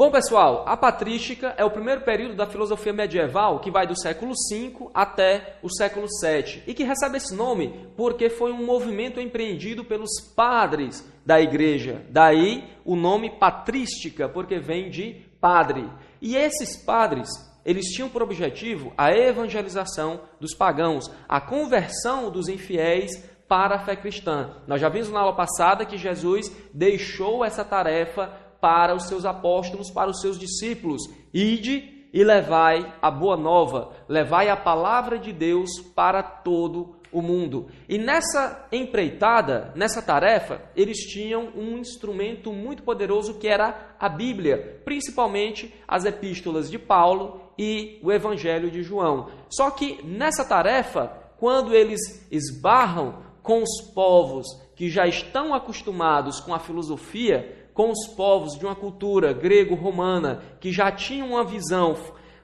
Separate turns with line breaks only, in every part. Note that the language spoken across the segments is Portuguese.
Bom, pessoal, a patrística é o primeiro período da filosofia medieval que vai do século V até o século VII e que recebe esse nome porque foi um movimento empreendido pelos padres da igreja. Daí o nome patrística, porque vem de padre. E esses padres, eles tinham por objetivo a evangelização dos pagãos, a conversão dos infiéis para a fé cristã. Nós já vimos na aula passada que Jesus deixou essa tarefa para os seus apóstolos, para os seus discípulos: Ide e levai a boa nova, levai a palavra de Deus para todo o mundo. E nessa empreitada, nessa tarefa, eles tinham um instrumento muito poderoso que era a Bíblia, principalmente as epístolas de Paulo e o Evangelho de João. Só que nessa tarefa, quando eles esbarram com os povos que já estão acostumados com a filosofia, com os povos de uma cultura grego-romana que já tinham uma visão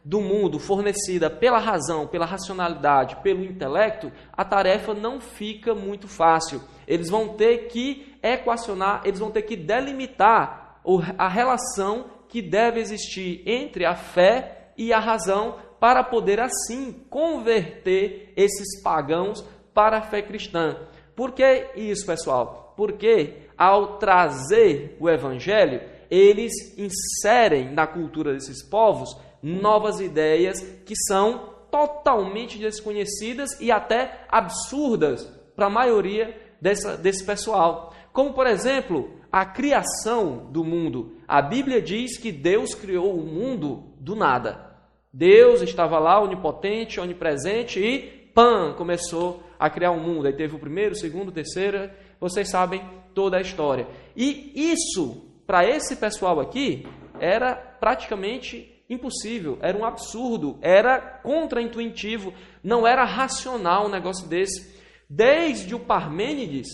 do mundo fornecida pela razão, pela racionalidade, pelo intelecto, a tarefa não fica muito fácil. Eles vão ter que equacionar, eles vão ter que delimitar a relação que deve existir entre a fé e a razão para poder assim converter esses pagãos para a fé cristã. Por que isso, pessoal? Porque ao trazer o evangelho, eles inserem na cultura desses povos novas ideias que são totalmente desconhecidas e até absurdas para a maioria dessa, desse pessoal. Como, por exemplo, a criação do mundo. A Bíblia diz que Deus criou o mundo do nada. Deus estava lá, onipotente, onipresente, e pam, começou a criar o um mundo. Aí teve o primeiro, o segundo, o terceiro, vocês sabem toda a história. E isso, para esse pessoal aqui, era praticamente impossível, era um absurdo, era contraintuitivo, não era racional um negócio desse. Desde o Parmênides,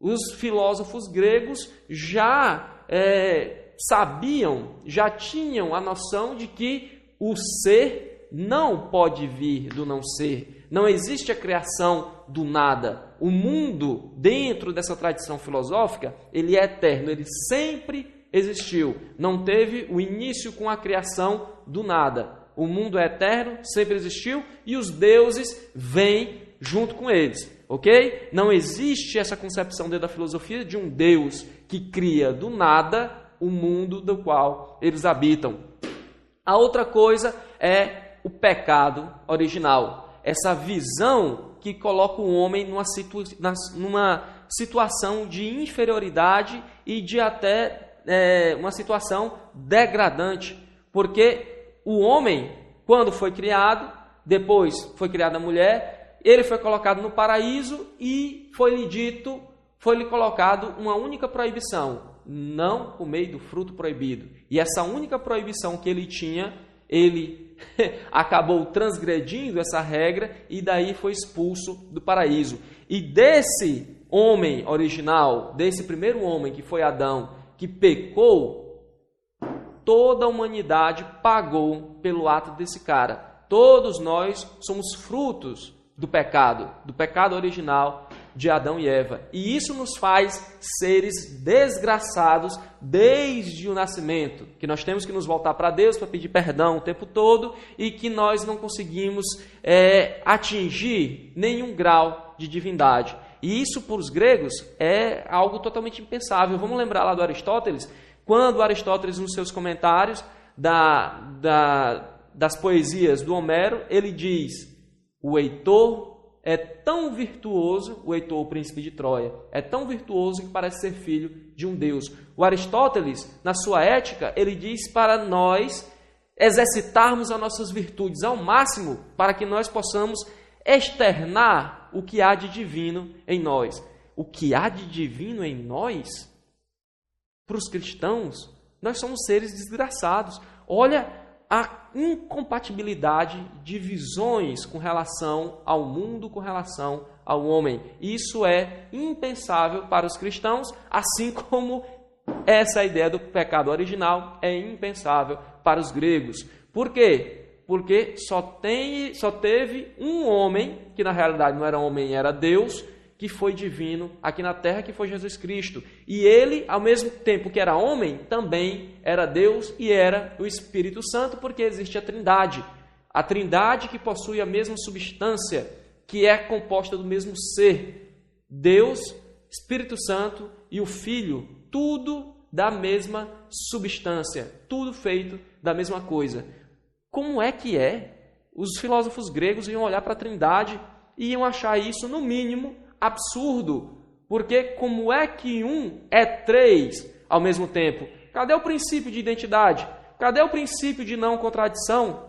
os filósofos gregos já é, sabiam, já tinham a noção de que o ser não pode vir do não ser. Não existe a criação do nada. O mundo, dentro dessa tradição filosófica, ele é eterno, ele sempre existiu. Não teve o início com a criação do nada. O mundo é eterno, sempre existiu e os deuses vêm junto com eles, ok? Não existe essa concepção dentro da filosofia de um Deus que cria do nada o mundo do qual eles habitam. A outra coisa é o pecado original essa visão que coloca o homem numa, situ, numa situação de inferioridade e de até é, uma situação degradante, porque o homem, quando foi criado, depois foi criada a mulher, ele foi colocado no paraíso e foi-lhe dito, foi-lhe colocado uma única proibição: não comer do fruto proibido. E essa única proibição que ele tinha, ele acabou transgredindo essa regra e daí foi expulso do paraíso. E desse homem original, desse primeiro homem que foi Adão, que pecou, toda a humanidade pagou pelo ato desse cara. Todos nós somos frutos do pecado, do pecado original de Adão e Eva. E isso nos faz seres desgraçados desde o nascimento, que nós temos que nos voltar para Deus para pedir perdão o tempo todo e que nós não conseguimos é, atingir nenhum grau de divindade. E isso para os gregos é algo totalmente impensável. Vamos lembrar lá do Aristóteles, quando Aristóteles, nos seus comentários da, da, das poesias do Homero, ele diz: o Heitor é tão virtuoso, o Heitor, o príncipe de Troia, é tão virtuoso que parece ser filho de um deus. O Aristóteles, na sua ética, ele diz para nós exercitarmos as nossas virtudes ao máximo para que nós possamos externar o que há de divino em nós. O que há de divino em nós? Para os cristãos, nós somos seres desgraçados. Olha a incompatibilidade de visões com relação ao mundo, com relação ao homem. Isso é impensável para os cristãos, assim como essa ideia do pecado original é impensável para os gregos. Por quê? Porque só, tem, só teve um homem, que na realidade não era homem, era Deus, que foi divino aqui na terra, que foi Jesus Cristo. E ele, ao mesmo tempo que era homem, também era Deus e era o Espírito Santo, porque existe a Trindade. A Trindade que possui a mesma substância, que é composta do mesmo ser. Deus, Espírito Santo e o Filho, tudo da mesma substância, tudo feito da mesma coisa. Como é que é? Os filósofos gregos iam olhar para a Trindade e iam achar isso, no mínimo, absurdo, porque como é que um é três ao mesmo tempo? Cadê o princípio de identidade? Cadê o princípio de não contradição?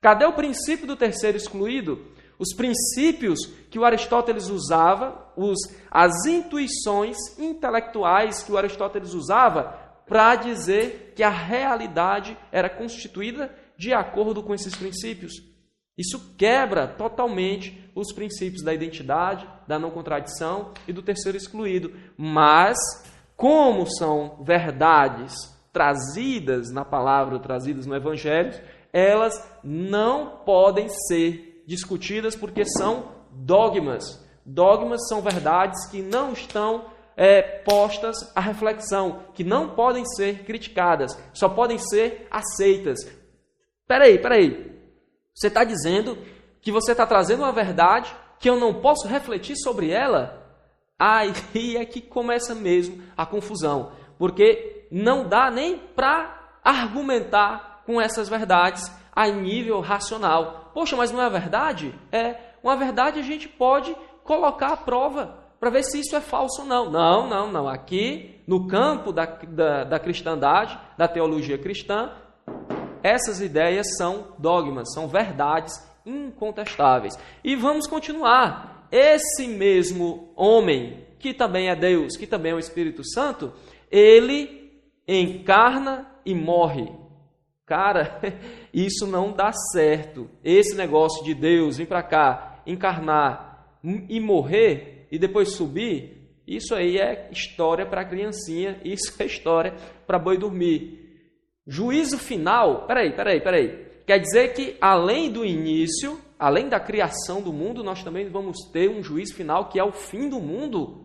Cadê o princípio do terceiro excluído? Os princípios que o Aristóteles usava, os, as intuições intelectuais que o Aristóteles usava para dizer que a realidade era constituída de acordo com esses princípios. Isso quebra totalmente os princípios da identidade, da não contradição e do terceiro excluído. Mas, como são verdades trazidas na palavra, trazidas no Evangelho, elas não podem ser discutidas porque são dogmas. Dogmas são verdades que não estão é, postas à reflexão, que não podem ser criticadas, só podem ser aceitas. Peraí, peraí. Você está dizendo que você está trazendo uma verdade que eu não posso refletir sobre ela? Aí é que começa mesmo a confusão, porque não dá nem para argumentar com essas verdades a nível racional. Poxa, mas não é verdade? É, uma verdade a gente pode colocar à prova para ver se isso é falso ou não. Não, não, não. Aqui, no campo da, da, da cristandade, da teologia cristã, essas ideias são dogmas, são verdades incontestáveis. E vamos continuar. Esse mesmo homem, que também é Deus, que também é o Espírito Santo, ele encarna e morre. Cara, isso não dá certo. Esse negócio de Deus vir para cá, encarnar e morrer e depois subir, isso aí é história para criancinha, isso é história para boi dormir. Juízo final, peraí, peraí, peraí. Quer dizer que além do início, além da criação do mundo, nós também vamos ter um juízo final que é o fim do mundo?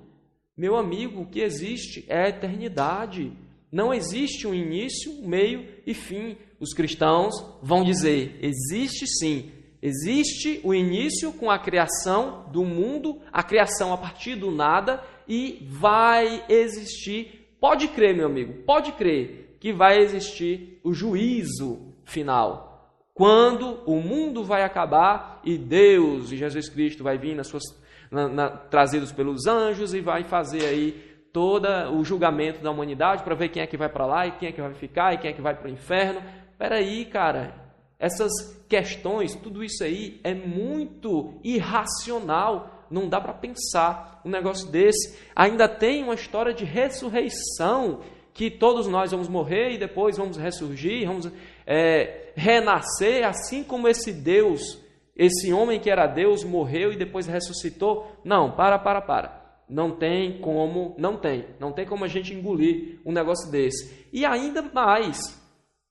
Meu amigo, o que existe é a eternidade. Não existe um início, meio e fim. Os cristãos vão dizer: existe sim. Existe o início com a criação do mundo, a criação a partir do nada, e vai existir. Pode crer, meu amigo, pode crer que vai existir o juízo final. Quando o mundo vai acabar e Deus e Jesus Cristo vai vir nas suas, na, na, trazidos pelos anjos e vai fazer aí todo o julgamento da humanidade para ver quem é que vai para lá e quem é que vai ficar e quem é que vai para o inferno. Peraí, cara, essas questões, tudo isso aí é muito irracional. Não dá para pensar um negócio desse. Ainda tem uma história de ressurreição que todos nós vamos morrer e depois vamos ressurgir, vamos é, renascer, assim como esse Deus, esse homem que era Deus, morreu e depois ressuscitou. Não, para, para, para. Não tem como, não tem, não tem como a gente engolir um negócio desse. E ainda mais,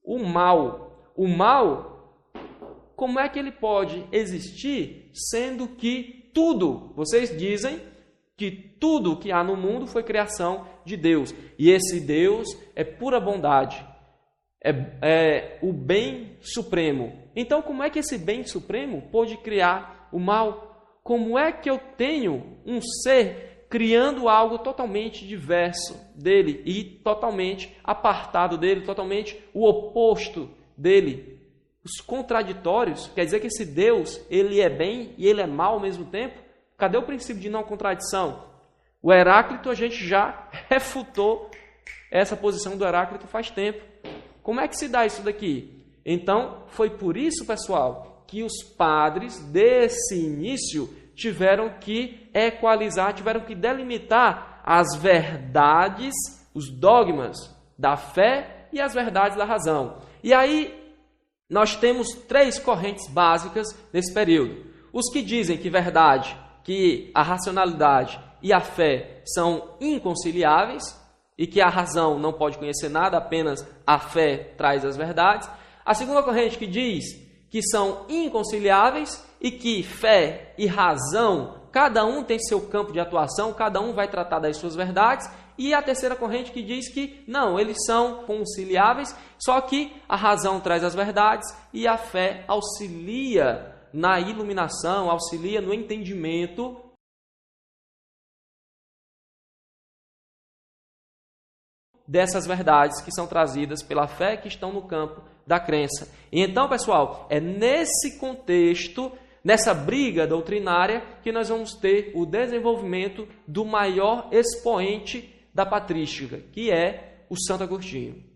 o mal. O mal, como é que ele pode existir sendo que tudo, vocês dizem que tudo que há no mundo foi criação de Deus. E esse Deus é pura bondade, é, é o bem supremo. Então, como é que esse bem supremo pode criar o mal? Como é que eu tenho um ser criando algo totalmente diverso dele e totalmente apartado dele, totalmente o oposto dele? Os contraditórios, quer dizer que esse Deus, ele é bem e ele é mal ao mesmo tempo? Cadê o princípio de não contradição? O Heráclito, a gente já refutou essa posição do Heráclito faz tempo. Como é que se dá isso daqui? Então, foi por isso, pessoal, que os padres desse início tiveram que equalizar, tiveram que delimitar as verdades, os dogmas da fé e as verdades da razão. E aí, nós temos três correntes básicas nesse período. Os que dizem que verdade, que a racionalidade e a fé são inconciliáveis e que a razão não pode conhecer nada, apenas a fé traz as verdades. A segunda corrente que diz que são inconciliáveis e que fé e razão Cada um tem seu campo de atuação, cada um vai tratar das suas verdades. E a terceira corrente que diz que não, eles são conciliáveis, só que a razão traz as verdades e a fé auxilia na iluminação, auxilia no entendimento dessas verdades que são trazidas pela fé que estão no campo da crença. E então, pessoal, é nesse contexto, nessa briga doutrinária, que nós vamos ter o desenvolvimento do maior expoente da patrística, que é o Santo Agostinho.